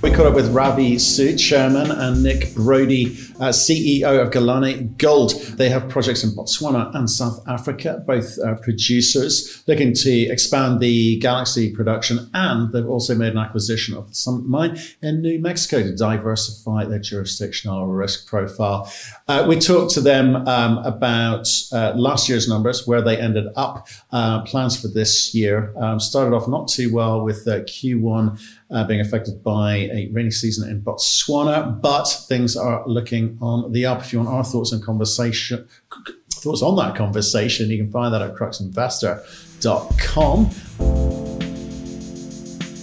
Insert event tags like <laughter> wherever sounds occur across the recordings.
We caught up with Ravi Sood, chairman, and Nick Brodie, uh, CEO of Galane Gold. They have projects in Botswana and South Africa, both uh, producers looking to expand the Galaxy production. And they've also made an acquisition of some mine in New Mexico to diversify their jurisdictional risk profile. Uh, we talked to them um, about uh, last year's numbers, where they ended up, uh, plans for this year. Um, started off not too well with uh, Q1 uh, being affected by a rainy season in Botswana, but things are looking on the up. If you want our thoughts and conversation, thoughts on that conversation, you can find that at cruxinvestor.com.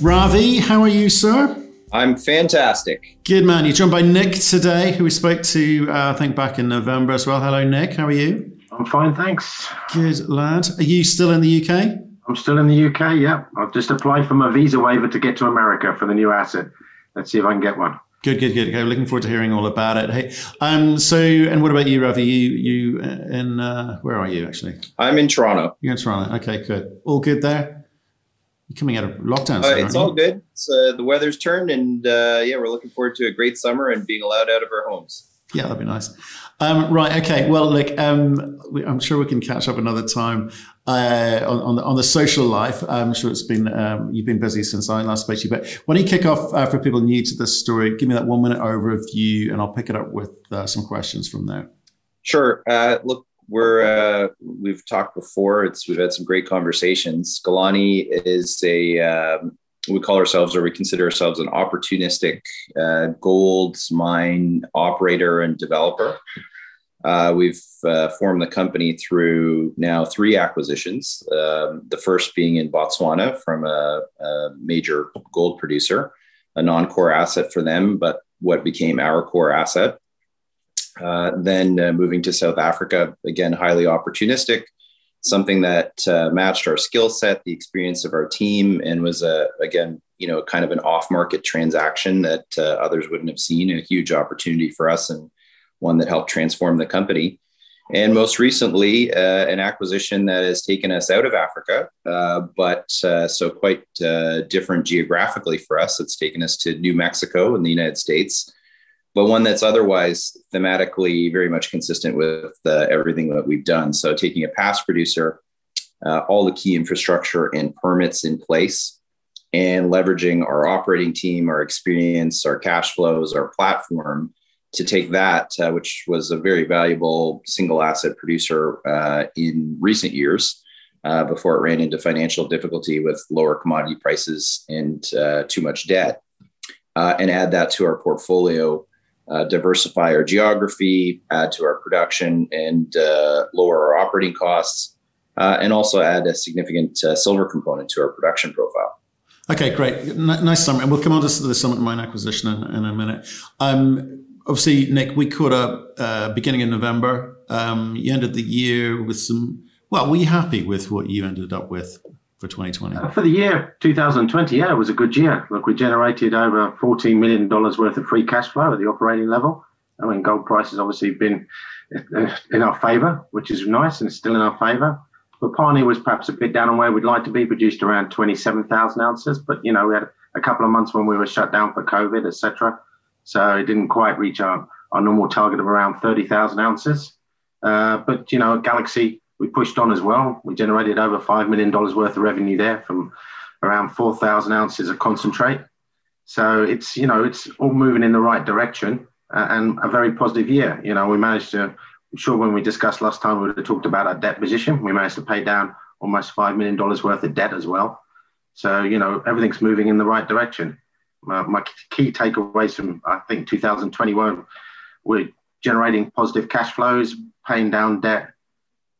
Ravi, how are you, sir? I'm fantastic. Good man. You're joined by Nick today, who we spoke to, uh, I think, back in November as well. Hello, Nick. How are you? I'm fine, thanks. Good lad. Are you still in the UK? I'm still in the UK. Yeah, I've just applied for my visa waiver to get to America for the new asset. Let's see if I can get one. Good, good, good. Okay, looking forward to hearing all about it. Hey, um, so and what about you, Ravi? You, you uh, in uh, where are you actually? I'm in Toronto. You're in Toronto. Okay, good. All good there. You're coming out of lockdown. Uh, it's all good. It's, uh, the weather's turned, and uh, yeah, we're looking forward to a great summer and being allowed out of our homes. Yeah, that'd be nice. Um, right. Okay. Well, look, um, we, I'm sure we can catch up another time uh, on, on the, on, the, social life. I'm sure it's been um, you've been busy since I last spoke to you. But why don't you kick off uh, for people new to this story? Give me that one minute overview, and I'll pick it up with uh, some questions from there. Sure. Uh, look, we're uh, we've talked before. It's we've had some great conversations. Galane is a um, we call ourselves or we consider ourselves an opportunistic uh, gold mine operator and developer. Uh, we've uh, formed the company through now three acquisitions. Um, the first being in Botswana from a, a major gold producer, a non core asset for them, but what became our core asset. Uh, then uh, moving to South Africa, again, highly opportunistic, something that uh, matched our skill set, the experience of our team, and was a again, you know, kind of an off-market transaction that uh, others wouldn't have seen, a huge opportunity for us, and one that helped transform the company. And most recently, uh, an acquisition that has taken us out of Africa, uh, but uh, so quite uh, different geographically for us. It's taken us to New Mexico in the United States but one that's otherwise thematically very much consistent with uh, everything that we've done. So, taking a past producer, uh, all the key infrastructure and permits in place, and leveraging our operating team, our experience, our cash flows, our platform to take that, uh, which was a very valuable single asset producer uh, in recent years. Uh, before it ran into financial difficulty with lower commodity prices and uh, too much debt, and add that to our portfolio uh, diversify our geography, add to our production, and uh, lower our operating costs, uh, and also add a significant uh, silver component to our production profile. Okay, great. N- nice summary. And we'll come on to the Summit Mine acquisition in, in a minute. Um, obviously, Nick, we caught up uh, beginning in November. Um, you ended the year with some, well, were you happy with what you ended up with? for 2020? Uh, for the year 2020, yeah, it was a good year. Look, we generated over $14 million worth of free cash flow at the operating level. I mean, gold price has obviously been in our favour, which is nice and still in our favour. Mupane was perhaps a bit down on where we'd like to be, produced around 27,000 ounces. But, you know, we had a couple of months when we were shut down for COVID, etc. So it didn't quite reach our, our normal target of around 30,000 ounces. Uh, but, you know, Galaxy we pushed on as well. We generated over $5 million worth of revenue there from around 4,000 ounces of concentrate. So it's, you know, it's all moving in the right direction uh, and a very positive year. You know, we managed to, I'm sure when we discussed last time, we would have talked about our debt position. We managed to pay down almost $5 million worth of debt as well. So, you know, everything's moving in the right direction. Uh, my key takeaways from, I think, 2021, we're generating positive cash flows, paying down debt,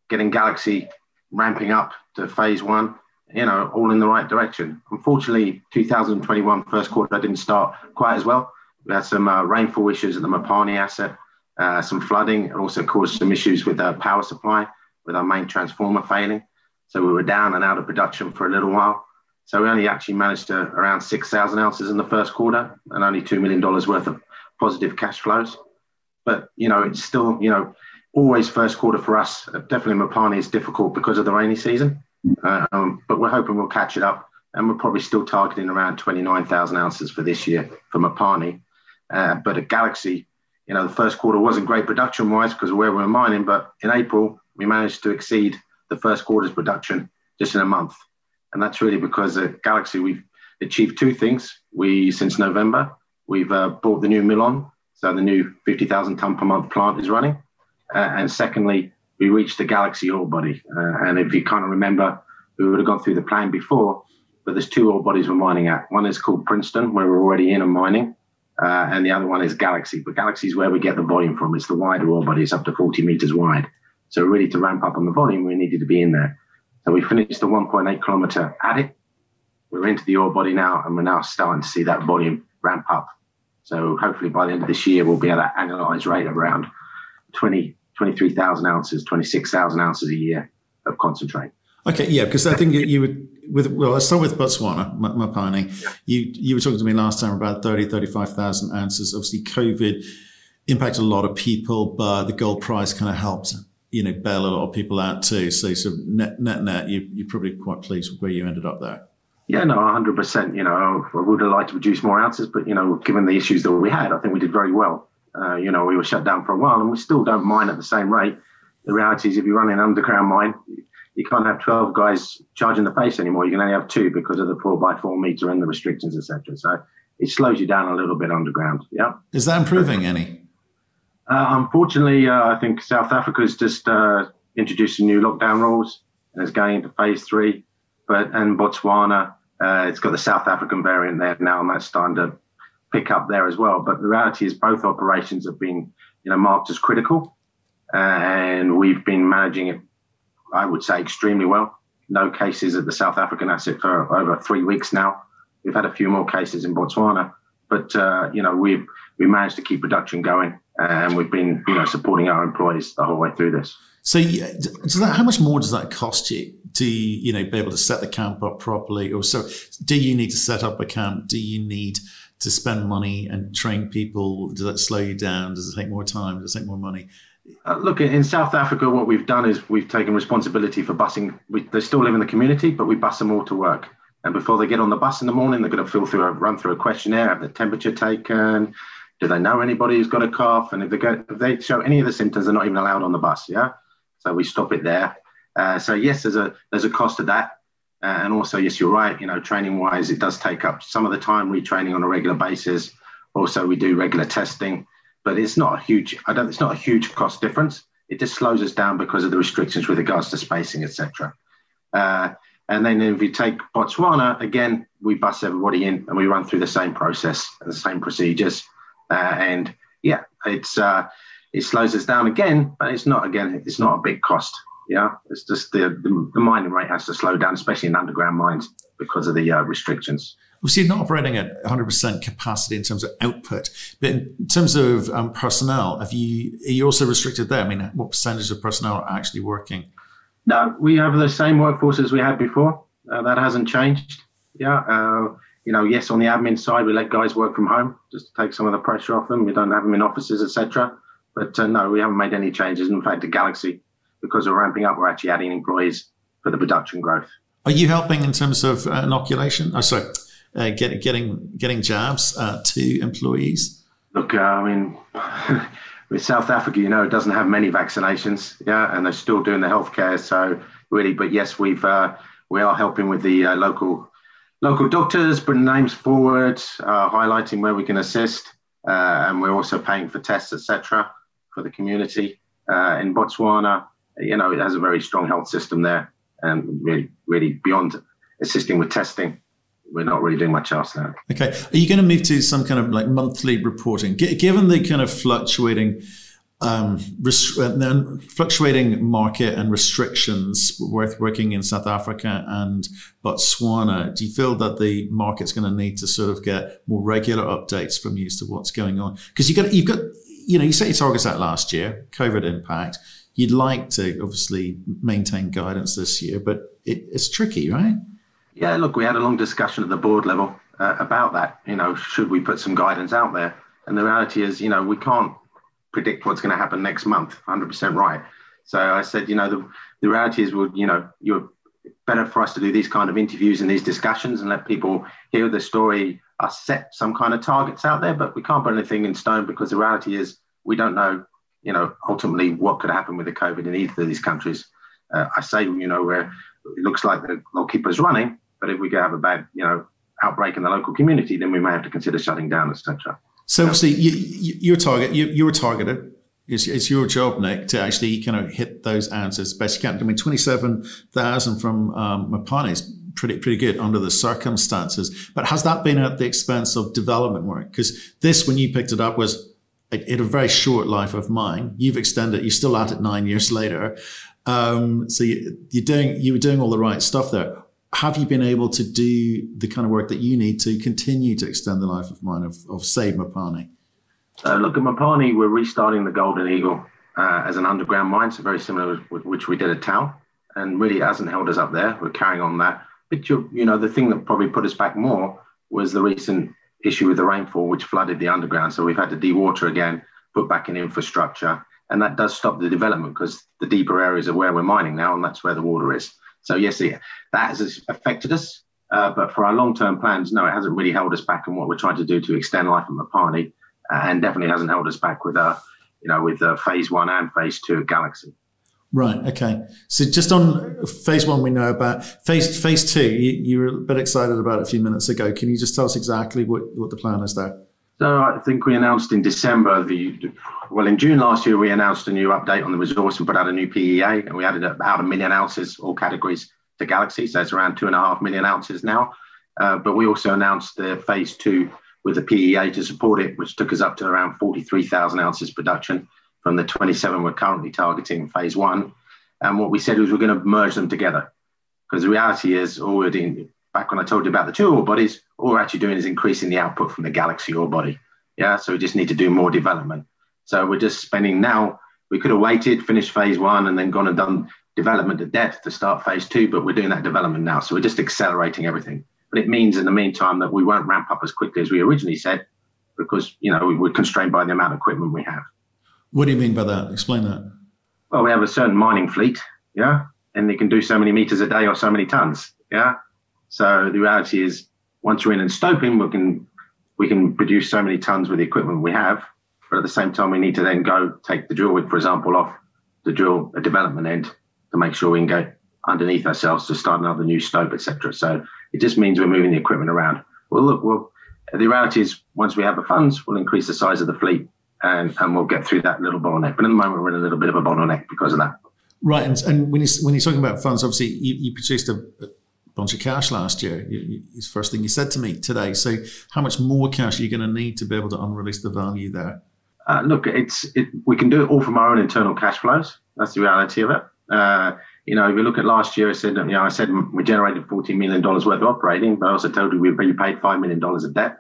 getting Galaxy ramping up to phase one, you know, all in the right direction. Unfortunately, 2021 first quarter didn't start quite as well. We had some uh, rainfall issues at the Mupane asset, uh, some flooding, and also caused some issues with our power supply, with our main transformer failing. So we were down and out of production for a little while. So we only actually managed to around 6,000 ounces in the first quarter and only $2 million worth of positive cash flows. but you know, it's still you know always first quarter for us. Definitely Mupane is difficult because of the rainy season, uh, um, but we're hoping we'll catch it up, and we're probably still targeting around 29,000 ounces for this year for Mupane. Uh, but at Galaxy, you know, the first quarter wasn't great production wise because of where we were mining, but in April we managed to exceed the first quarter's production just in a month, and that's really because at Galaxy we've achieved two things. We since November we've uh, the new mill on, so the new 50,000 ton per month plant is running uh, and secondly, we reached the galaxy ore body. Uh, and if you kind of remember, we would have gone through the plan before, but there's two ore bodies we're mining at. One is called Princeton, where we're already in and mining, uh, and the other one is Galaxy. But Galaxy is where we get the volume from. It's the wider ore body. It's up to 40 meters wide. So really, to ramp up on the volume, we needed to be in there. So we finished the 1.8 kilometer adit. We're into the ore body now, and we're now starting to see that volume ramp up. So hopefully by the end of this year, we'll be at that annualized rate of around 20, 23,000 ounces, 26,000 ounces a year of concentrate. Okay, yeah, because I think you would with well, let's start with Botswana, Mupane. Yeah. You you were talking to me last time about 30, 35,000 ounces. Obviously, COVID impacted a lot of people, but the gold price kind of helped, you know, bail a lot of people out too. So, so net net net, you you're probably quite pleased with where you ended up there. Yeah, no, 100%. You know, I would have liked to produce more ounces, but, you know, given the issues that we had, I think we did very well. Uh, you know, we were shut down for a while and we still don't mine at the same rate. The reality is if you run an underground mine, you can't have 12 guys charging the face anymore. You can only have two because of the four by four meter and the restrictions, etc. So it slows you down a little bit underground. Yeah. Is that improving any? Uh, unfortunately, uh, I think South Africa's just uh, introducing new lockdown rules and is going into phase three. But and Botswana, it's got the South African variant there now, and that's starting to pick up there as well. But the reality is both operations have been, you know, marked as critical, and we've been managing it, I would say, extremely well. No cases at the South African asset for over three weeks now. We've had a few more cases in Botswana, but uh, you know we've we managed to keep production going, and we've been you know supporting our employees the whole way through this. So, does that, how much more does that cost you to you know be able to set the camp up properly, or so? Do you need to set up a camp? Do you need to spend money and train people? Does that slow you down? Does it take more time? Does it take more money? Uh, look, in South Africa, what we've done is we've taken responsibility for busing. We, they still live in the community, but we bus them all to work. And before they get on the bus in the morning, they're going to fill through a run through a questionnaire, have the temperature taken. Do they know anybody who's got a cough? And if they go, if they show any of the symptoms, they're not even allowed on the bus. Yeah, so we stop it there. Uh, so yes, there's a there's a cost to that. Uh, and also, yes, you're right. You know, training wise, it does take up some of the time retraining on a regular basis. Also, we do regular testing, but it's not a huge. I don't. It's not a huge cost difference. It just slows us down because of the restrictions with regards to spacing, etc. Uh, and then if you take Botswana again, we bus everybody in and we run through the same process and the same procedures. Uh, and yeah, it's uh, it slows us down again, but it's not again. It's not a big cost. Yeah, it's just the, the, the mining rate has to slow down, especially in underground mines because of the uh, restrictions. Obviously, you're not operating at 100% capacity in terms of output, but in terms of um, personnel, have you are you also restricted there? I mean, what percentage of personnel are actually working? No, we have the same workforce as we had before. Uh, that hasn't changed. Yeah, uh, you know, yes, on the admin side, we let guys work from home just to take some of the pressure off them. We don't have them in offices, etc. But uh, no, we haven't made any changes. In fact, the Galaxy because we're ramping up, we're actually adding employees for the production growth. Are you helping in terms of uh, inoculation? Oh, sorry, uh, get, getting getting jabs uh, to employees. Look, uh, I mean, <laughs> with South Africa, you know, it doesn't have many vaccinations, yeah, and they're still doing the healthcare. So really, but yes, we've uh, we are helping with the uh, local local doctors, putting names forward, uh, highlighting where we can assist, uh, and we're also paying for tests, etc., for the community uh, in Botswana you know, it has a very strong health system there, and really, really beyond assisting with testing, we're not really doing much else now. Okay, are you going to move to some kind of like monthly reporting, G- given the kind of fluctuating? Um, res- uh, fluctuating market and restrictions worth working in South Africa and Botswana, do you feel that the market's going to need to sort of get more regular updates from you as to what's going on? Because you got you've got you know you set your targets out last year, COVID impact. You'd like to obviously maintain guidance this year, but it, it's tricky, right? Yeah, look, we had a long discussion at the board level uh, about that. You know, should we put some guidance out there? And the reality is, you know, we can't predict what's going to happen next month. 100% right. So I said, you know, the, the reality is, well, you know, you're better for us to do these kind of interviews and these discussions and let people hear the story. Us set some kind of targets out there, but we can't put anything in stone because the reality is we don't know, you know, ultimately what could happen with the COVID in either of these countries. Uh, I say, you know, where it looks like the goalkeeper's running, but if we have a bad, you know, outbreak in the local community, then we may have to consider shutting down, etc. So obviously, you, you, your target, you, you were targeted. It's, it's your job, Nick, to actually kind of hit those answers best you can. I mean, twenty-seven thousand from um, Mupane is pretty pretty good under the circumstances. But has that been at the expense of development work? Because this, when you picked it up, was in a very short life of mine. You've extended. You're still at it nine years <laughs> later. Um, so you, you're doing you were doing all the right stuff there have you been able to do the kind of work that you need to continue to extend the life of mine of, of Save Mupane? Uh, look, at Mupane, we're restarting the Golden Eagle uh, as an underground mine, so very similar with which we did at Tau, and really hasn't held us up there. We're carrying on that. But you know, the thing that probably put us back more was the recent issue with the rainfall, which flooded the underground. So we've had to dewater again, put back in infrastructure, and that does stop the development because the deeper areas are where we're mining now, and that's where the water is. So yes, that has affected us. Uh, but for our long-term plans, no, it hasn't really held us back in what we're trying to do to extend life at Mupane, uh, and definitely hasn't held us back with, uh, you know, with uh, phase one and phase two of Galaxy. Right. Okay. So just on phase one, we know about phase phase two. You, you, were a bit excited about it a few minutes ago. Can you just tell us exactly what, what the plan is there? So I think we announced in December the well in June last year we announced a new update on the resource and put out a new PEA and we added about a million ounces all categories to Galaxy. So it's around two and a half million ounces now. Uh, but we also announced the phase two with the PEA to support it, which took us up to around 43,000 ounces production from the 27 we're currently targeting in phase one. And what we said was we're going to merge them together because the reality is doing back when I told you about the two ore bodies, all we're actually doing is increasing the output from the Galaxy ore body. Yeah, so we just need to do more development. So we're just spending now. We could have waited, finished phase one, and then gone and done development at depth to start phase two, but we're doing that development now. So we're just accelerating everything. But it means in the meantime that we won't ramp up as quickly as we originally said, because you know we're constrained by the amount of equipment we have. What do you mean by that? Explain that. Well, we have a certain mining fleet, yeah, and they can do so many meters a day or so many tons, yeah. So the reality is, once we're in and stoping, we can we can produce so many tons with the equipment we have. But at the same time, we need to then go take the drill rig, for example, off the drill a development end to make sure we can go underneath ourselves to start another new stope, etc. So it just means we're moving the equipment around. Well, look, well, the reality is once we have the funds, we'll increase the size of the fleet and, and we'll get through that little bottleneck. But at the moment, we're in a little bit of a bottleneck because of that. Right. And, and when, you, when you're talking about funds, obviously you, you produced a, bunch of cash last year. The first thing you said to me today. So, how much more cash are you going to need to be able to unrelease the value there? Uh, look, it's it, we can do it all from our own internal cash flows. That's the reality of it. Uh, you know, if you look at last year, I said, you know, I said we generated $14 million worth of operating, but I also told you we paid $5 million of debt.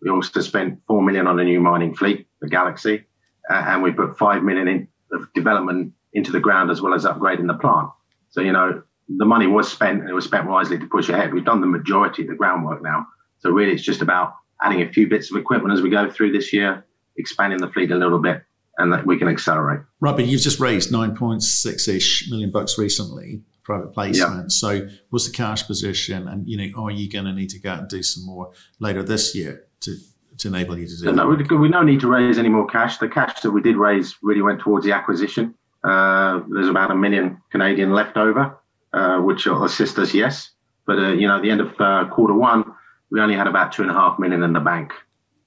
We also spent 4 million on a new mining fleet, the Galaxy, uh, and we put 5 million in, of development into the ground as well as upgrading the plant. So, you know, the money was spent and it was spent wisely to push ahead. We've done the majority of the groundwork now. So really it's just about adding a few bits of equipment as we go through this year, expanding the fleet a little bit and that we can accelerate. Right, but you've just raised 9.6 ish million bucks recently, private placement. Yeah. So what's the cash position? And, you know, are you going to need to go out and do some more later this year to, to enable you to do no, that? No, we don't need to raise any more cash. The cash that we did raise really went towards the acquisition. Uh, there's about a million Canadian left over uh, which will assist us, yes. But, uh, you know, at the end of uh, quarter one, we only had about two and a half million in the bank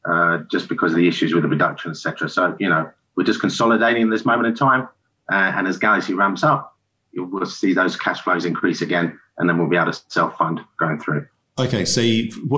uh, just because of the issues with the reduction, etc. So, you know, we're just consolidating this moment in time. Uh, and as Galaxy ramps up, we'll see those cash flows increase again, and then we'll be able to self fund going through. Okay, so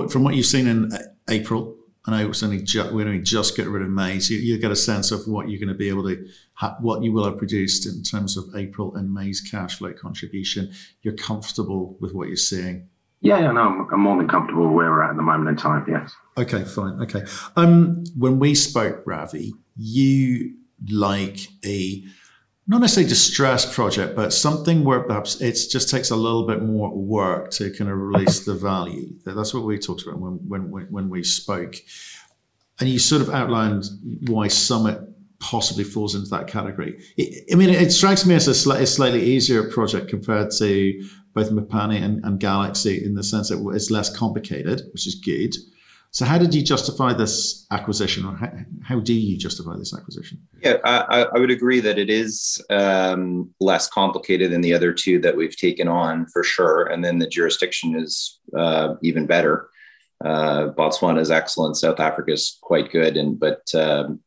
from what you've seen in April, I know it's only ju- we're only just getting rid of May, so you, you, get a sense of what you're going to be able to, ha- what you will have produced in terms of April and May's cash flow contribution. You're comfortable with what you're seeing. Yeah, yeah, no, I'm, I'm more than comfortable where we're at at the moment in time. Yes. Okay, fine. Okay. Um, when we spoke, Ravi, you like a not necessarily distressed project, but something where perhaps it just takes a little bit more work to kind of release the value. That's what we talked about when when when we spoke, and you sort of outlined why Summit possibly falls into that category. I mean, it strikes me as a, sli- a, slightly easier project compared to both Mupane and, and Galaxy in the sense that it's less complicated, which is good. So, how did you justify this acquisition, or how, how do you justify this acquisition? Yeah, I, I would agree that it is um, less complicated than the other two that we've taken on for sure, and then the jurisdiction is uh, even better. Uh, Botswana is excellent. South Africa is quite good, and but um,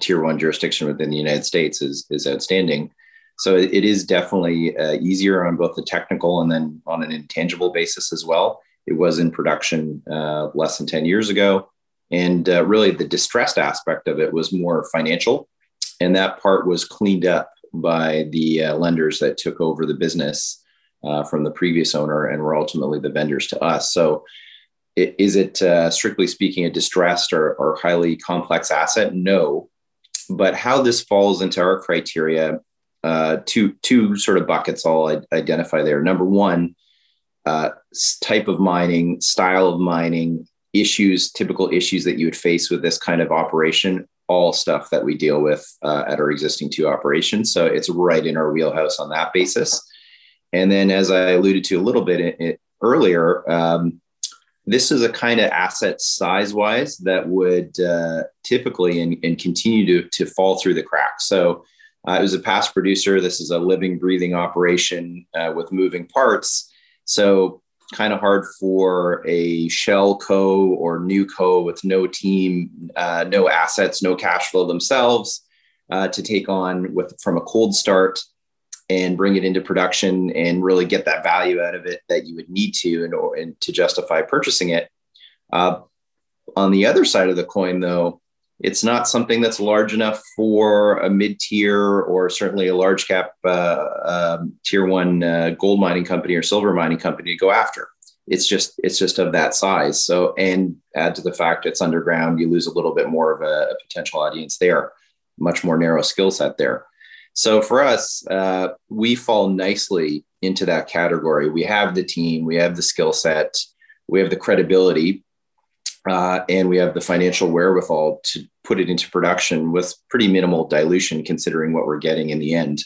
tier one jurisdiction within the United States is is outstanding. So it is definitely uh, easier on both the technical and then on an intangible basis as well. It was in production uh, less than 10 years ago. And uh, really, the distressed aspect of it was more financial. And that part was cleaned up by the uh, lenders that took over the business uh, from the previous owner and were ultimately the vendors to us. So, it, is it uh, strictly speaking a distressed or, or highly complex asset? No. But how this falls into our criteria, uh, two, two sort of buckets I'll identify there. Number one, uh, type of mining, style of mining, issues, typical issues that you would face with this kind of operation, all stuff that we deal with uh, at our existing two operations. So it's right in our wheelhouse on that basis. And then, as I alluded to a little bit it, it, earlier, um, this is a kind of asset size wise that would uh, typically and, and, continue to, to fall through the cracks. So uh, it was a past producer. This is a living, breathing operation uh, with moving parts. So kind of hard for a shell co or new co with no team, uh, no assets, no cash flow themselves uh, to take on with from a cold start and bring it into production and really get that value out of it that you would need to and, or, and to justify purchasing it. Uh, on the other side of the coin, though, it's not something that's large enough for a mid tier or certainly a large cap uh, um, tier one uh, gold mining company or silver mining company to go after. It's just it's just of that size. So and add to the fact it's underground, you lose a little bit more of a, a potential audience there, much more narrow skill set there. So for us, uh, we fall nicely into that category. We have the team, we have the skill set, we have the credibility uh, and we have the financial wherewithal to put it into production with pretty minimal dilution, considering what we're getting in the end.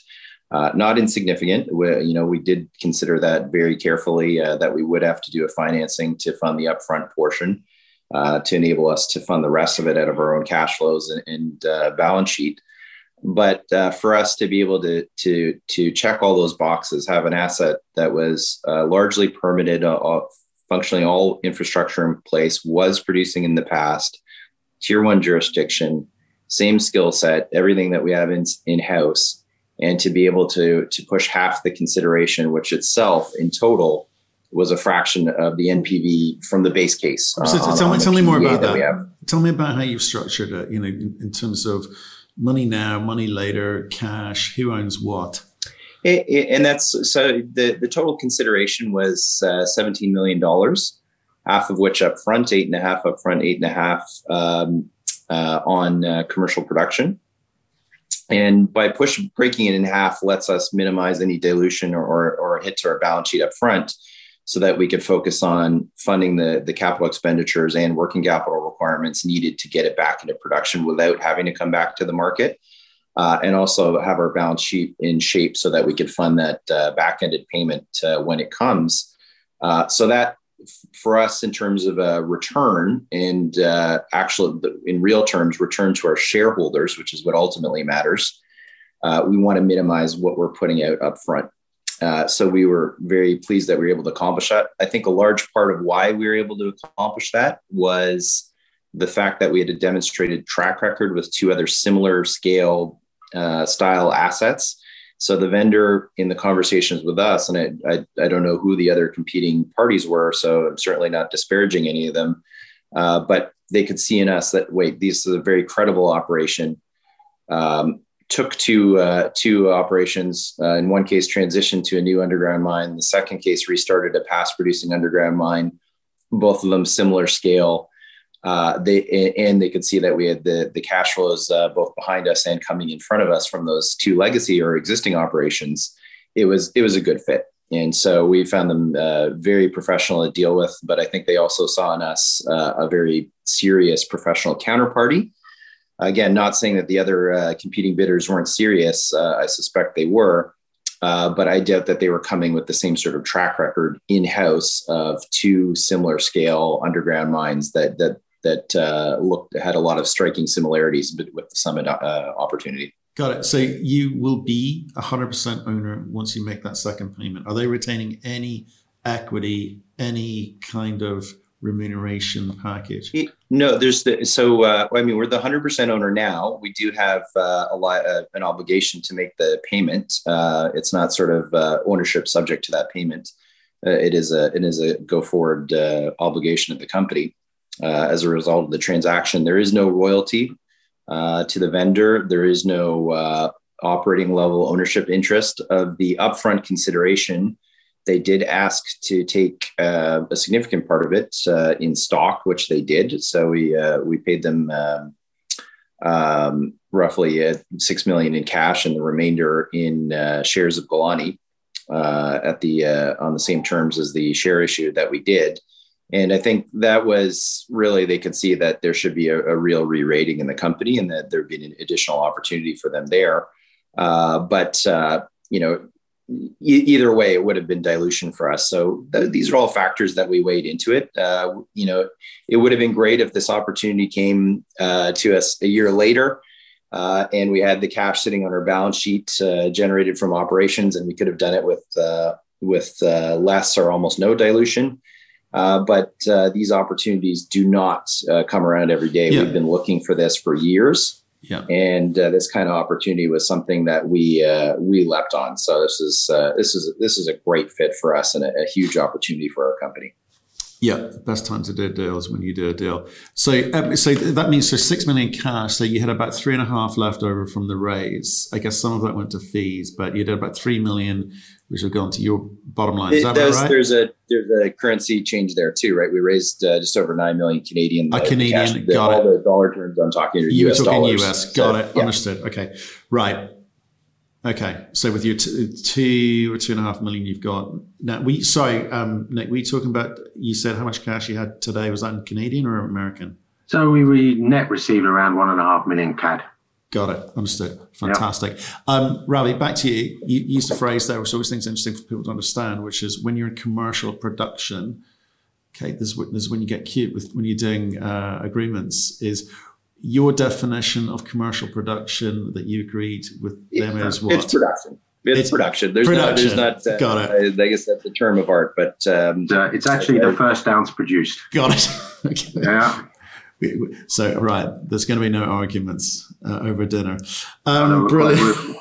Uh, not insignificant. We, you know, we did consider that very carefully uh, that we would have to do a financing to fund the upfront portion uh, to enable us to fund the rest of it out of our own cash flows and, and uh, balance sheet. But uh, for us to be able to to to check all those boxes, have an asset that was largely permitted functionally all infrastructure in place, was producing in the past, tier one jurisdiction, same skill set, everything that we have in, in-house, and to be able to, to push half the consideration, which itself in total was a fraction of the NPV from the base case. Uh, so, tell, me, tell me more about that. that. Tell me about how you've structured it, you know, in, in terms of money now, money later, cash, who owns what? And that's so the, the total consideration was uh, $17 million, half of which up front, eight and a half up front, eight and a half um, uh, on uh, commercial production. And by push breaking it in half lets us minimize any dilution or, or, or hit to our balance sheet up front so that we could focus on funding the, the capital expenditures and working capital requirements needed to get it back into production without having to come back to the market uh, and also have our balance sheet in shape so that we could fund that uh, back-ended payment uh, when it comes. Uh, so that for us in terms of a return and uh, actually in real terms return to our shareholders, which is what ultimately matters, uh, we want to minimize what we're putting out up front. so we were very pleased that we were able to accomplish that. I think a large part of why we were able to accomplish that was the fact that we had a demonstrated track record with two other similar scale uh, style assets. So the vendor in the conversations with us, and I, I, I, don't know who the other competing parties were, so I'm certainly not disparaging any of them, uh, but they could see in us that wait, this is a very credible operation. Um, took two uh, two operations. Uh, in one case, transitioned to a new underground mine. The second case restarted a past producing underground mine. Both of them similar scale uh, they and they could see that we had the the cash flows uh, both behind us and coming in front of us from those two legacy or existing operations. It was it was a good fit, and so we found them uh, very professional to deal with. But I think they also saw in us uh, a very serious professional counterparty. Again, not saying that the other uh, competing bidders weren't serious. I suspect they were, but I doubt that they were coming with the same sort of track record in house of two similar scale underground mines that that that uh, looked had a lot of striking similarities with the Summit uh, opportunity. Got it. So you will be a hundred percent owner once you make that second payment. Are they retaining any equity, any kind of remuneration package? No, there's the so uh, I mean we're the hundred percent owner now. We do have uh, a lot uh, an obligation to make the payment. Uh, it's not sort of uh, ownership subject to that payment. Uh, it is a it is a go forward obligation of the company. As a result of the transaction, there is no royalty to the vendor. There is no operating level ownership interest of the upfront consideration they did ask to take uh, a significant part of it uh, in stock, which they did. So we uh, we paid them um, um, roughly uh, six million in cash, and the remainder in uh, shares of Galane uh, at the on the same terms as the share issue that we did. And I think that was really they could see that there should be a, a real re-rating in the company, and that there'd be an additional opportunity for them there. but you know either way, it would have been dilution for us. So th- these are all factors that we weighed into it. Uh, you know, it would have been great if this opportunity came uh, to us a year later. Uh, and we had the cash sitting on our balance sheet uh, generated from operations, and we could have done it with uh, with uh, less or almost no dilution. But these opportunities do not come around every day. Yeah. We've been looking for this for years, yeah. And uh, this kind of opportunity was something that we uh, we leapt on. So this is uh, this is this is a great fit for us and a, a, huge opportunity for our company. Yeah, best time to do a deal is when you do a deal. So, um, so that means so six million cash. So you had about three and a half left over from the raise. I guess some of that went to fees, but you did about three million which have gone to your bottom line. Is that does, right? There's a there's a currency change there too, right? We raised uh, just over nine million Canadian. A Canadian, cash, the, got all it. the dollar terms I'm talking. To you US were talking dollars. US, got so, it, yeah. understood. Okay, right. Okay, so with your t- two or two and a half million you've got now, we sorry, um, Nick, we talking about? You said how much cash you had today? Was that in Canadian or American? So we, we net received around one and a half million CAD. Got it. Understood. Fantastic. Yep. Um, Ravi, back to you. You used a phrase there, which always think is interesting for people to understand, which is when you're in commercial production. Okay, this, this is when you get cute with when you're doing uh, agreements. Is your definition of commercial production that you agreed with them it's, is what? It's production. It's, it's production. There's production. not. There's not. Uh, Got it. I, I guess that's a term of art, but um, uh, it's actually the first ounce produced. Got it. <laughs> okay. Yeah. So, right, there's going to be no arguments uh, over dinner. Um, no, brilliant.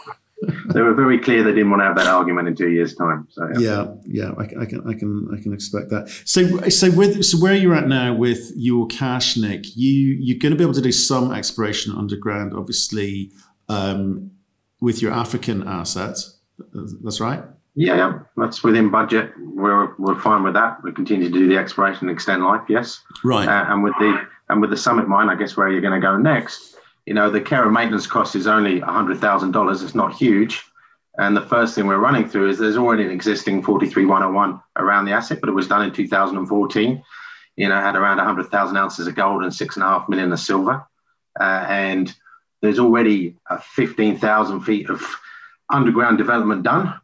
they were very clear they didn't want to have that argument in two years' time. So yeah, yeah, yeah I, I, can, I can, I can expect that. So, so with so where you're at now with your cash, Nick, you you're going to be able to do some exploration underground, obviously, um, with your African assets. That's right. Yeah, yeah, that's within budget. We're we're fine with that. We continue to do the exploration and extend life. Yes, right. Uh, and with the and with the Summit mine, I guess where you're going to go next, you know, the care and maintenance cost is only $100,000. It's not huge. And the first thing we're running through is there's already an existing 43101 around the asset, but it was done in 2014. You know, had around 100,000 ounces of gold and six and a half million of silver. Uh, and there's already 15,000 feet of underground development done.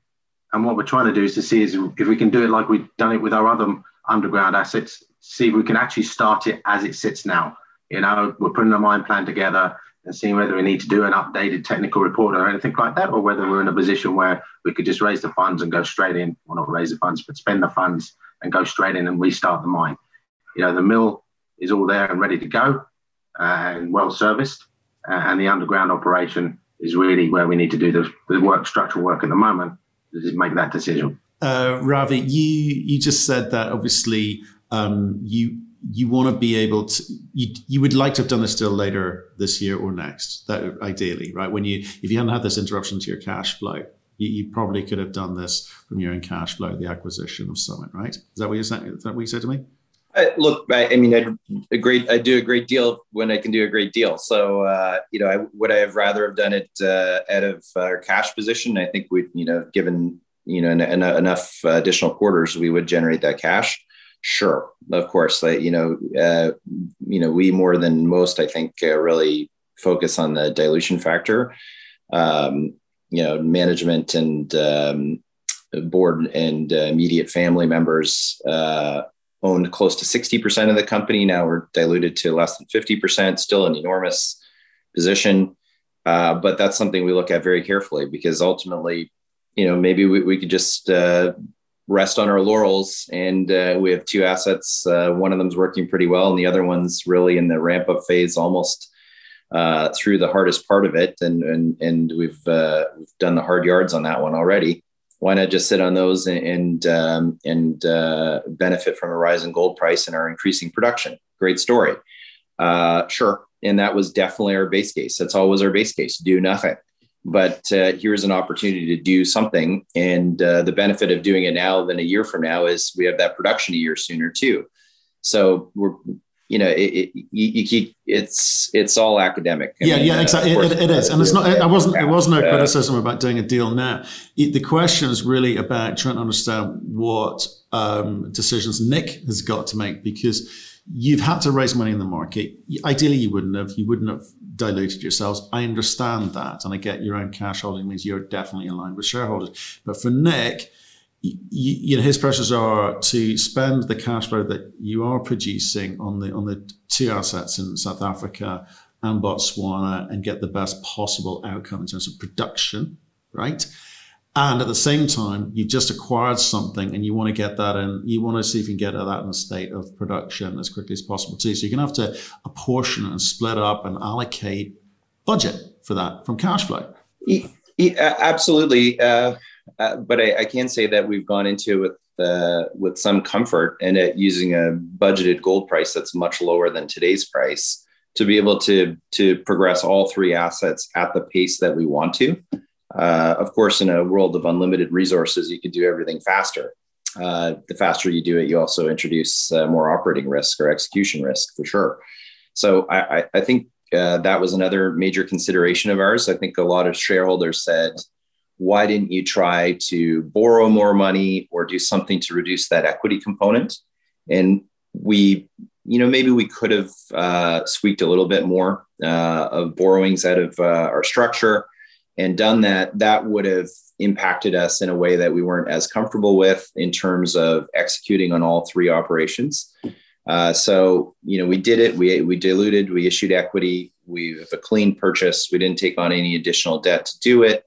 And what we're trying to do is to see is if we can do it like we've done it with our other underground assets, see if we can actually start it as it sits now. You know, we're putting a mine plan together and seeing whether we need to do an updated technical report or anything like that, or whether we're in a position where we could just raise the funds and go straight in, or not raise the funds, but spend the funds and go straight in and restart the mine. You know, the mill is all there and ready to go and well serviced, and the underground operation is really where we need to do the, the work, structural work at the moment, to make that decision. Uh, Ravi, you you just said that obviously um, you you want to be able to you you would like to have done this still later this year or next that ideally right? When you if you hadn't had this interruption to your cash flow you, you probably could have done this from your own cash flow the acquisition of summit right? Is that what you said is that what you said to me? I, look I, I mean a great I do a great deal when I can do a great deal. So uh, you know I would I have rather have done it uh, out of our cash position? I think we you know given you know en- en- enough additional quarters we would generate that cash Sure, of course. Like, you know, uh, you know, we more than most, I think, uh, really focus on the dilution factor. Um, you know, management and um, board and uh, immediate family members uh, owned close to 60% of the company. Now we're diluted to less than 50%, still an enormous position. Uh, but that's something we look at very carefully because ultimately, you know, maybe we, we could just uh, rest on our laurels and uh, we have two assets. Uh, one of them's working pretty well and the other one's really in the ramp up phase almost uh, through the hardest part of it. And, and, and we've, we've done the hard yards on that one already why not just sit on those and and, um, and uh, benefit from a rising gold price and our increasing production? Great story. Uh, sure, and that was definitely our base case. That's always our base case: do nothing. But uh, here's an opportunity to do something, and uh, the benefit of doing it now than a year from now is we have that production a year sooner too. So we're you know, it, it you, you, keep it's it's all academic. I yeah, mean, yeah, exactly. Uh, it, it is, and it's not. It, I wasn't. It wasn't a criticism about doing a deal now. the question is really about trying to understand what um, decisions Nick has got to make because you've had to raise money in the market. Ideally, you wouldn't have. You wouldn't have diluted yourselves. I understand that, and I get your own cash holding means you're definitely aligned with shareholders. But for Nick you, you know his pressures are to spend the cash flow that you are producing on the on the two assets in South Africa and Botswana and get the best possible outcome in terms of production, right? And at the same time, you've just acquired something and you want to get that in, you want to see if you can get that in a state of production as quickly as possible too. So you're going to have to apportion and split up and allocate budget for that from cash flow. Absolutely. Uh, uh, but I, I, can say that we've gone into with uh, with some comfort and at using a budgeted gold price that's much lower than today's price to be able to to progress all three assets at the pace that we want to. Uh, of course, in a world of unlimited resources, you could do everything faster. Uh, the faster you do it, you also introduce uh, more operating risk or execution risk for sure. So I, I think uh, that was another major consideration of ours. I think a lot of shareholders said, why didn't you try to borrow more money or do something to reduce that equity component? And we, you know, maybe we could have uh, squeaked a little bit more of borrowings out of our structure and done that. That would have impacted us in a way that we weren't as comfortable with in terms of executing on all three operations. Uh, so, you know, we did it. We we diluted. We issued equity. We have a clean purchase. We didn't take on any additional debt to do it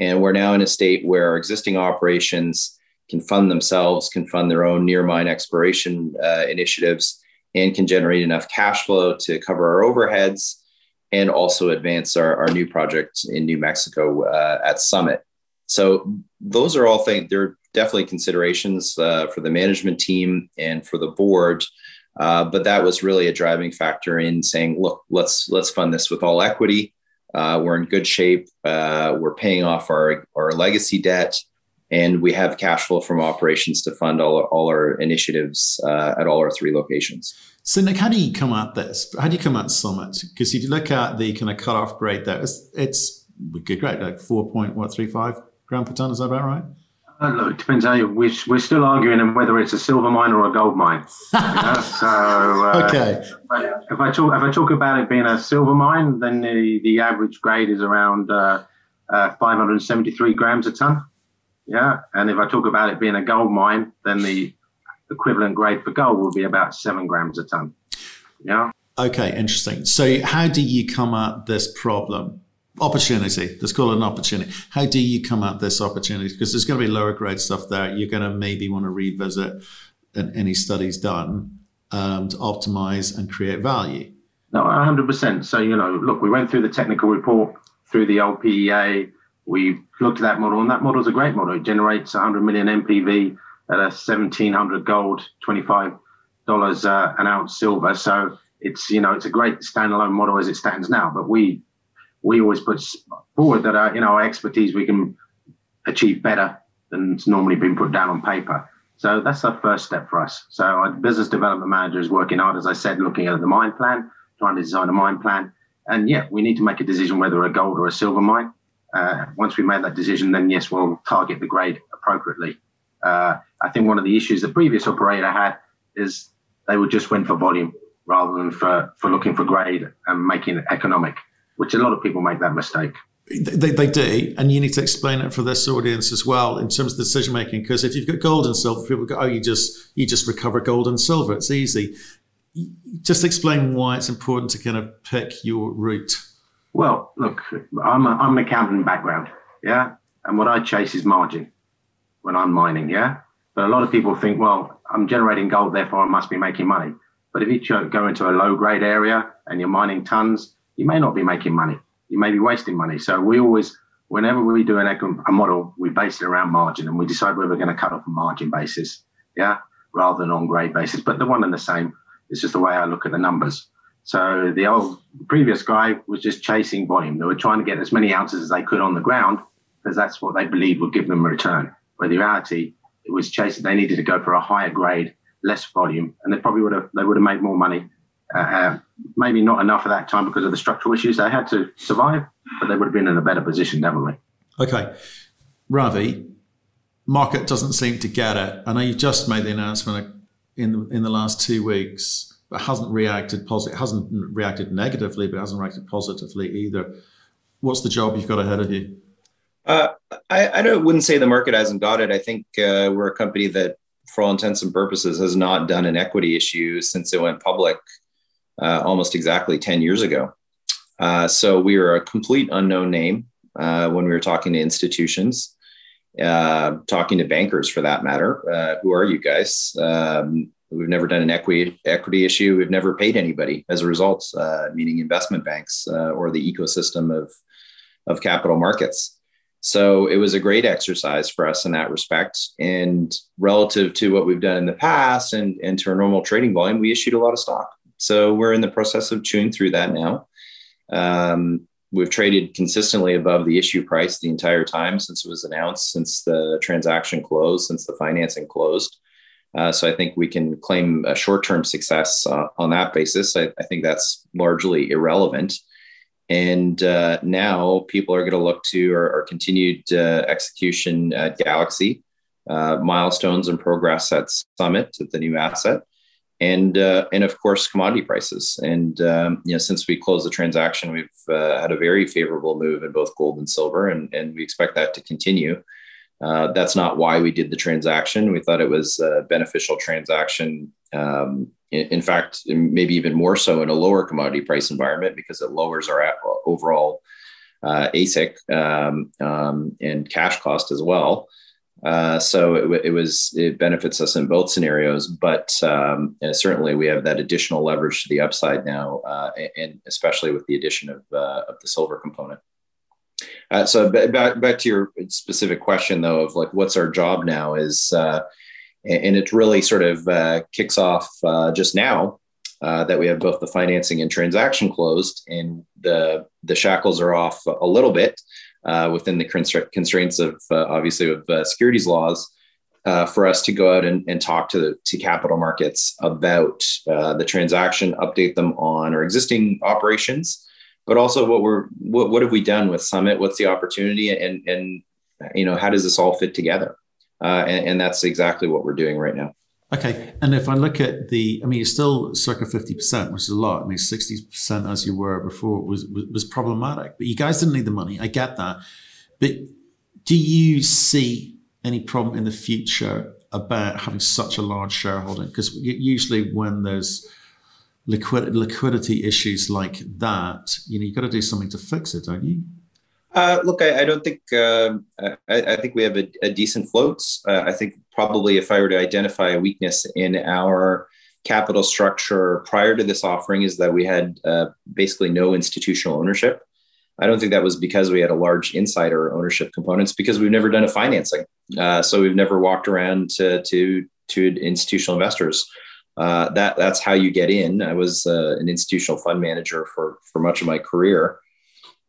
and we're now in a state where our existing operations can fund themselves, can fund their own near mine exploration uh, initiatives, and can generate enough cash flow to cover our overheads and also advance our, our new project in New Mexico uh, at Summit. So those are all things, they're definitely considerations uh, for the management team and for the board. Uh, but that was really a driving factor in saying, look, let's let's fund this with all equity uh, we're in good shape. Uh, we're paying off our, our legacy debt, and we have cash flow from operations to fund all, all our initiatives uh, at all our three locations. So, Nick, how do you come at this? How do you come at Summit? Because if you look at the kind of cutoff grade there, it's, it's good grade, like 4.35 gram per ton. Is that about right? Uh, look, it depends how you. We're, we're still arguing on whether it's a silver mine or a gold mine. <laughs> You know? so uh, okay, if I talk if I talk about it being a silver mine, then the, the average grade is around uh, uh 573 grams a ton. Yeah, and if I talk about it being a gold mine, then the equivalent grade for gold will be about seven grams a ton. Yeah. Okay, interesting. So, how do you come at this problem? opportunity. Let's call it an opportunity. How do you come at this opportunity? Because there's going to be lower grade stuff there. You're going to maybe want to revisit any studies done um, to optimize and create value. No, 100%. So, you know, look, we went through the technical report through the LPEA. We looked at that model, and that model is a great model. It generates 100 million NPV at a 1700 gold, $25 uh, an ounce silver. So it's, you know, it's a great standalone model as it stands now. But we we always put forward that our, uh, you know, our expertise we can achieve better than's normally been put down on paper. So that's the first step for us. So our business development manager is working hard, as I said, looking at the mine plan, trying to design a mine plan. And yeah, we need to make a decision whether a gold or a silver mine. Uh, once we made that decision, then yes, we'll target the grade appropriately. Uh, I think one of the issues the previous operator had is they would just went for volume rather than for, for looking for grade and making it economic. which a lot of people make that mistake. They, they do, and you need to explain it for this audience as well in terms of decision making. Because if you've got gold and silver, people go, "Oh, you just you just recover gold and silver. It's easy." Just explain why it's important to kind of pick your route. Well, look, I'm a, I'm an accountant background, yeah, and what I chase is margin when I'm mining, yeah. But a lot of people think, well, I'm generating gold, therefore I must be making money. But if you go into a low grade area and you're mining tons, you may not be making money you may be wasting money. So we always, whenever we do an a model, we base it around margin and we decide where we're going to cut off a margin basis, yeah, rather than on grade basis. But the one and the same. It's just the way I look at the numbers. So the old previous guy was just chasing volume. They were trying to get as many ounces as they could on the ground because that's what they believed would give them a return. But the reality, it was chasing. They needed to go for a higher grade, less volume, and they probably would have they would have made more money uh, uh, maybe not enough at that time because of the structural issues they had to survive, but they would have been in a better position, definitely. Okay. Ravi, market doesn't seem to get it. I know you've just made the announcement in the, in the last two weeks, but hasn't reacted positive, hasn't reacted negatively, but hasn't reacted positively either. What's the job you've got ahead of you? Uh, I, I don't, wouldn't say the market hasn't got it. I think uh, we're a company that, for all intents and purposes, has not done an equity issue since it went public uh, almost exactly 10 years ago. Uh, so we were a complete unknown name uh, when we were talking to institutions, uh, talking to bankers for that matter. Who are you guys? Um, we've never done an equity equity issue. We've never paid anybody as a result, uh, meaning investment banks or the ecosystem of of capital markets. So it was a great exercise for us in that respect. And relative to what we've done in the past and, and to our normal trading volume, we issued a lot of stock. So we're in the process of chewing through that now. Um, we've traded consistently above the issue price the entire time since it was announced, since the transaction closed, since the financing closed. Uh, so I think we can claim a short-term success uh, on that basis. I, I, think that's largely irrelevant. And uh, now people are going to look to our, our continued uh, execution at Galaxy, uh, milestones and progress at Summit, at the new asset, and uh, and of course commodity prices. And um, you know, since we closed the transaction, we've had a very favorable move in both gold and silver, and and we expect that to continue. Uh, that's not why we did the transaction. We thought it was a beneficial transaction. Um, in, in, fact, maybe even more so in a lower commodity price environment because it lowers our overall uh, AISC um, um, and cash cost as well. Uh, so it, it, was it benefits us in both scenarios, but um, certainly we have that additional leverage to the upside now, uh, and especially with the addition of, uh, of the silver component. Uh, so back back to your specific question though of like what's our job now is, uh, and it really sort of uh, kicks off just now that we have both the financing and transaction closed, and the the shackles are off a little bit uh, within the constraints of uh, obviously of uh, securities laws uh, for us to go out and, and talk to the, to capital markets about uh, the transaction, update them on our existing operations, but also what we're what, what have we done with Summit? What's the opportunity, and and you know how does this all fit together? Uh, and, and that's exactly what we're doing right now. Okay, and if I look at the, I mean, you're still circa fifty percent, which is a lot. I mean, sixty percent as you were before was, was, was problematic. But you guys didn't need the money. I get that. But do you see any problem in the future about having such a large shareholding? Because usually when there's liquid, liquidity issues like that, you know, you've got to do something to fix it, don't you? Uh, look, I, I, don't think uh, I, I, think we have a, a decent floats. Uh, I think probably if I were to identify a weakness in our capital structure prior to this offering is that we had uh, basically no institutional ownership. I don't think that was because we had a large insider ownership components because we've never done a financing. Uh, so we've never walked around to to, to institutional investors. Uh, that that's how you get in. I was an institutional fund manager for for much of my career.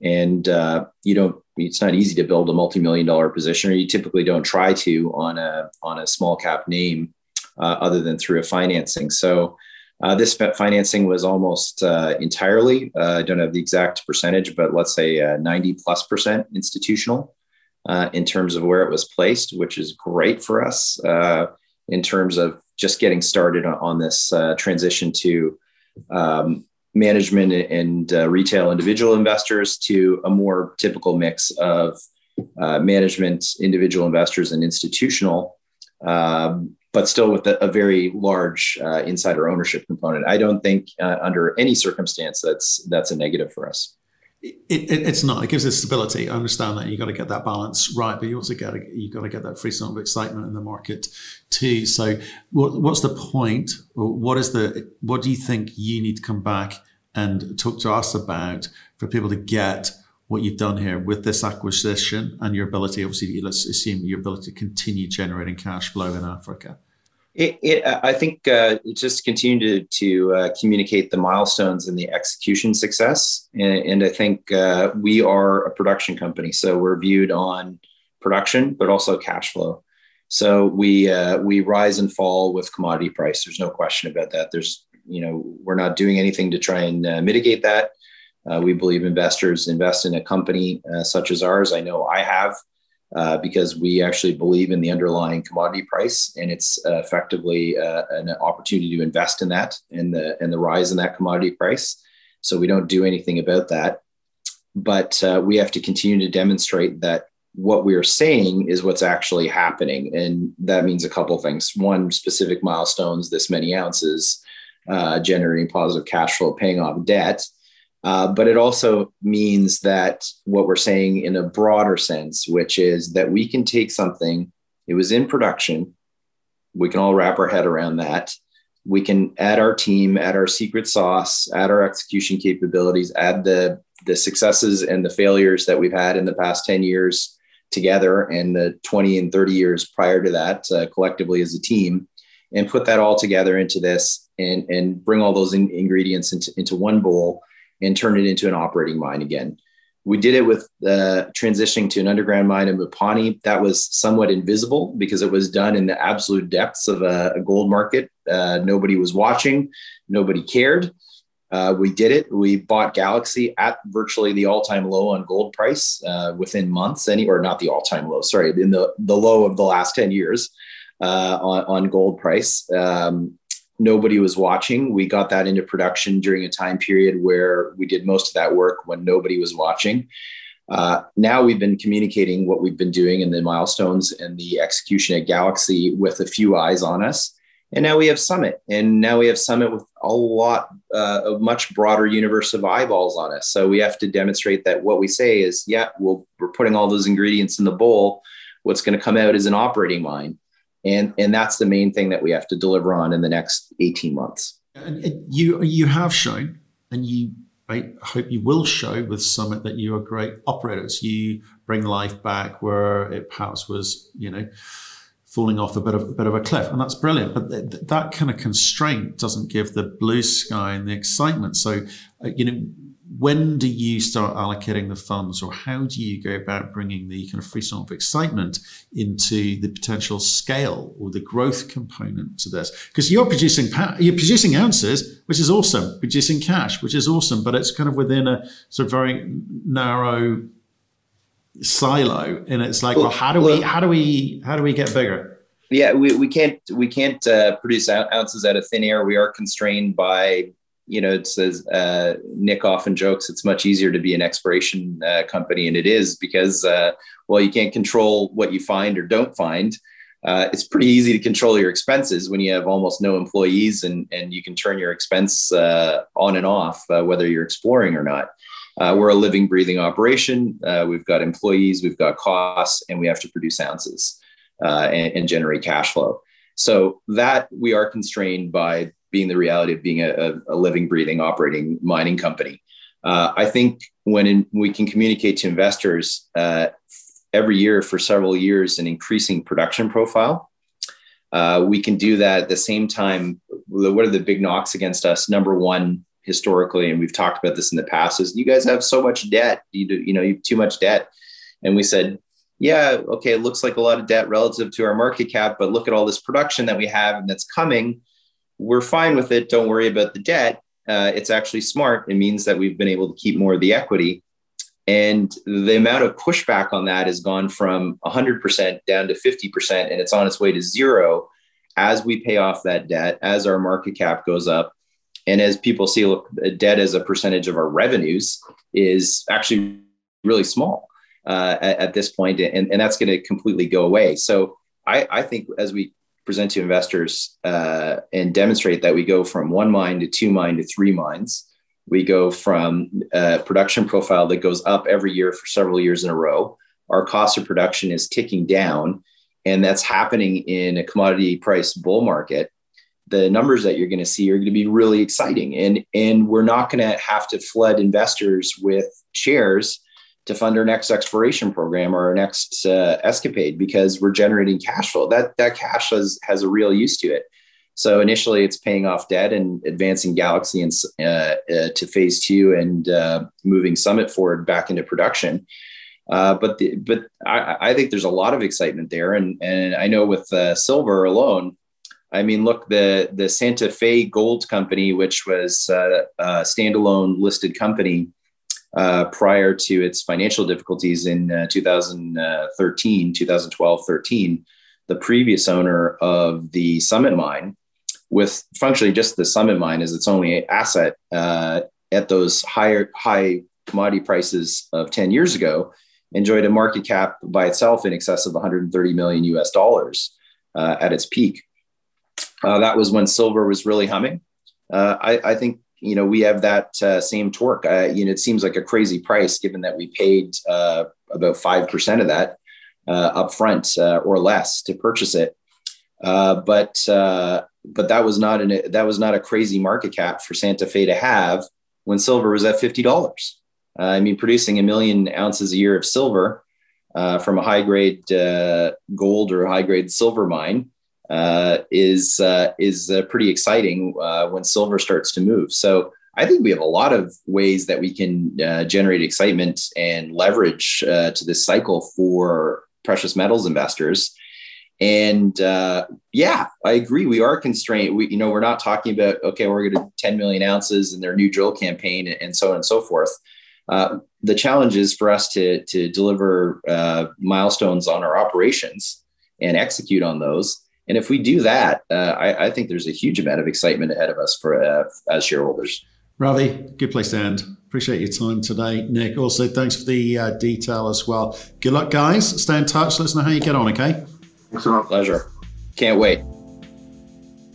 And uh, you don't it's not easy to build a multi-million dollar position or you typically don't try to on a on a small cap name uh, other than through a financing. So uh, this financing was almost uh, entirely uh, i don't have the exact percentage but let's say uh, 90 plus percent institutional in terms of where it was placed which is great for us in terms of just getting started on, this transition to um, management and uh, retail individual investors to a more typical mix of uh, management, individual investors, and institutional, um, but still with a, a very large uh, insider ownership component. I don't think uh, under any circumstance that's that's a negative for us. It, it, it's not. It gives it stability. I understand that you've got to get that balance right, but you also got to you got to get that free sort of excitement in the market too. So, what, what's the point? What is the what do you think you need to come back and talk to us about for people to get what you've done here with this acquisition and your ability? Obviously, let's assume your ability to continue generating cash flow in Africa. It, it, I think uh, just continue to, to uh, communicate the milestones and the execution success. And, and I think uh, we are a production company, so we're viewed on production, but also cash flow. So we uh, we rise and fall with commodity price. There's no question about that. There's you know we're not doing anything to try and uh, mitigate that. Uh, we believe investors invest in a company such as ours. I know I have uh, because we actually believe in the underlying commodity price, and it's uh, effectively uh, an opportunity to invest in that and the and the rise in that commodity price. So we don't do anything about that, but uh, we have to continue to demonstrate that what we are saying is what's actually happening, and that means a couple things. One, specific milestones, this many ounces, uh, generating positive cash flow, paying off debt uh, but it also means that what we're saying in a broader sense, which is that we can take something, it was in production, we can all wrap our head around that. We can add our team, add our secret sauce, add our execution capabilities, add the, the successes and the failures that we've had in the past 10 years together and the 20 and 30 years prior to that uh, collectively as a team and put that all together into this and, and bring all those in, ingredients into, into one bowl and turn it into an operating mine again. We did it with uh, transitioning to an underground mine in Mupane. That was somewhat invisible because it was done in the absolute depths of a, a gold market. Uh, nobody was watching, nobody cared. Uh, we did it. We bought Galaxy at virtually the all-time low on gold price uh, within months. Any or not the all-time low, sorry, in the the low of the last ten years uh, on, on gold price. Um, nobody was watching. We got that into production during a time period where we did most of that work when nobody was watching. Uh, now we've been communicating what we've been doing and the milestones and the execution at Galaxy with a few eyes on us. And now we have Summit, and now we have Summit with a lot, uh, a much broader universe of eyeballs on us. So we have to demonstrate that what we say is, yeah, we we are putting all those ingredients in the bowl. What's going to come out is an operating mine and and that's the main thing that we have to deliver on in the next 18 months and you you have shown and you I hope you will show with Summit that you are great operators. You bring life back where it perhaps was, you know, falling off a bit of a bit of a cliff, and that's brilliant. But th- that kind of constraint doesn't give the blue sky and the excitement. So, uh, you know, when do you start allocating the funds or how do you go about bringing the kind of free sort of excitement into the potential scale or the growth component to this? Because you're producing you're producing ounces which is awesome producing cash which is awesome but it's kind of within a sort of very narrow silo and it's like well, well how do well, we how do we how do we get bigger? Yeah we, we can't we can't uh, produce ounces out of thin air. We are constrained by you know, it says uh, Nick often jokes it's much easier to be an exploration uh, company, and it is because uh, well, you can't control what you find or don't find. Uh, it's pretty easy to control your expenses when you have almost no employees, and and you can turn your expense uh, on and off uh, whether you're exploring or not. we're a living, breathing operation. we've got employees, we've got costs, and we have to produce ounces and, and generate cash flow. So that we are constrained by being the reality of being a, a living, breathing, operating mining company. Uh, I think when in, we can communicate to investors uh, every year for several years an increasing production profile, uh, we can do that at the same time. What are the big knocks against us? Number one, historically, and we've talked about this in the past, is you guys have so much debt. You do, you know, you have too much debt. And we said, yeah, okay, it looks like a lot of debt relative to our market cap, but look at all this production that we have and that's coming we're fine with it. Don't worry about the debt. Uh, it's actually smart. It means that we've been able to keep more of the equity. And the amount of pushback on that has gone from 100% down to 50%, and it's on its way to zero as we pay off that debt, as our market cap goes up, And as people see, look, debt as a percentage of our revenues is actually really small uh, at, at, this point, and, and that's going to completely go away. So I, I, think as we present to investors uh, and demonstrate that we go from one mine to two mine to three mines, we go from a production profile that goes up every year for several years in a row. Our cost of production is ticking down, and that's happening in a commodity price bull market the numbers that you're going to see are going to be really exciting and and we're not going to have to flood investors with shares to fund our next exploration program or our next uh, escapade because we're generating cash flow. That that cash has has a real use to it. So initially it's paying off debt and advancing galaxy and uh, uh, to phase two and uh, moving summit forward back into production. Uh, but the, but I, I, think there's a lot of excitement there, and and I know with uh, silver alone, I mean, look, the the Santa Fe Gold Company, which was uh, a standalone listed company uh, prior to its financial difficulties in uh, 2013, 2012, 13, the previous owner of the Summit Mine, with functionally just the Summit Mine as its only asset uh, at those higher high commodity prices of 10 years ago, enjoyed a market cap by itself in excess of 130 million US dollars uh, at its peak. Uh, that was when silver was really humming. Uh, I, I, think you know we have that uh, same torque. you know, it seems like a crazy price given that we paid uh, about five percent of that uh, upfront uh, or less to purchase it. but but that was not an that was not a crazy market cap for Santa Fe to have when silver was at fifty dollars. I mean, producing a million ounces a year of silver from a high grade gold or high grade silver mine uh, is uh, is uh, pretty exciting uh, when silver starts to move. So I think we have a lot of ways that we can uh, generate excitement and leverage uh, to this cycle for precious metals investors. And yeah, I agree. We are constrained. We, you know, we're not talking about okay, we're going to 10 million ounces in their new drill campaign and so on and so forth. the challenge is for us to to deliver milestones on our operations and execute on those and if we do that, uh, I, I, think there's a huge amount of excitement ahead of us for uh, as shareholders. Ravi, good place to end. Appreciate your time today, Nick. Also, thanks for the uh, detail as well. Good luck, guys. Stay in touch. Let us know how you get on. Okay. Thanks a lot. Pleasure. Can't wait.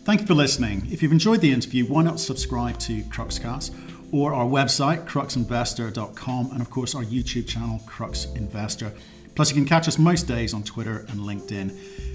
Thank you for listening. If you've enjoyed the interview, why not subscribe to Cruxcast or our website, cruxinvestor.com, and of course our YouTube channel, Crux Investor. Plus, you can catch us most days on Twitter and LinkedIn.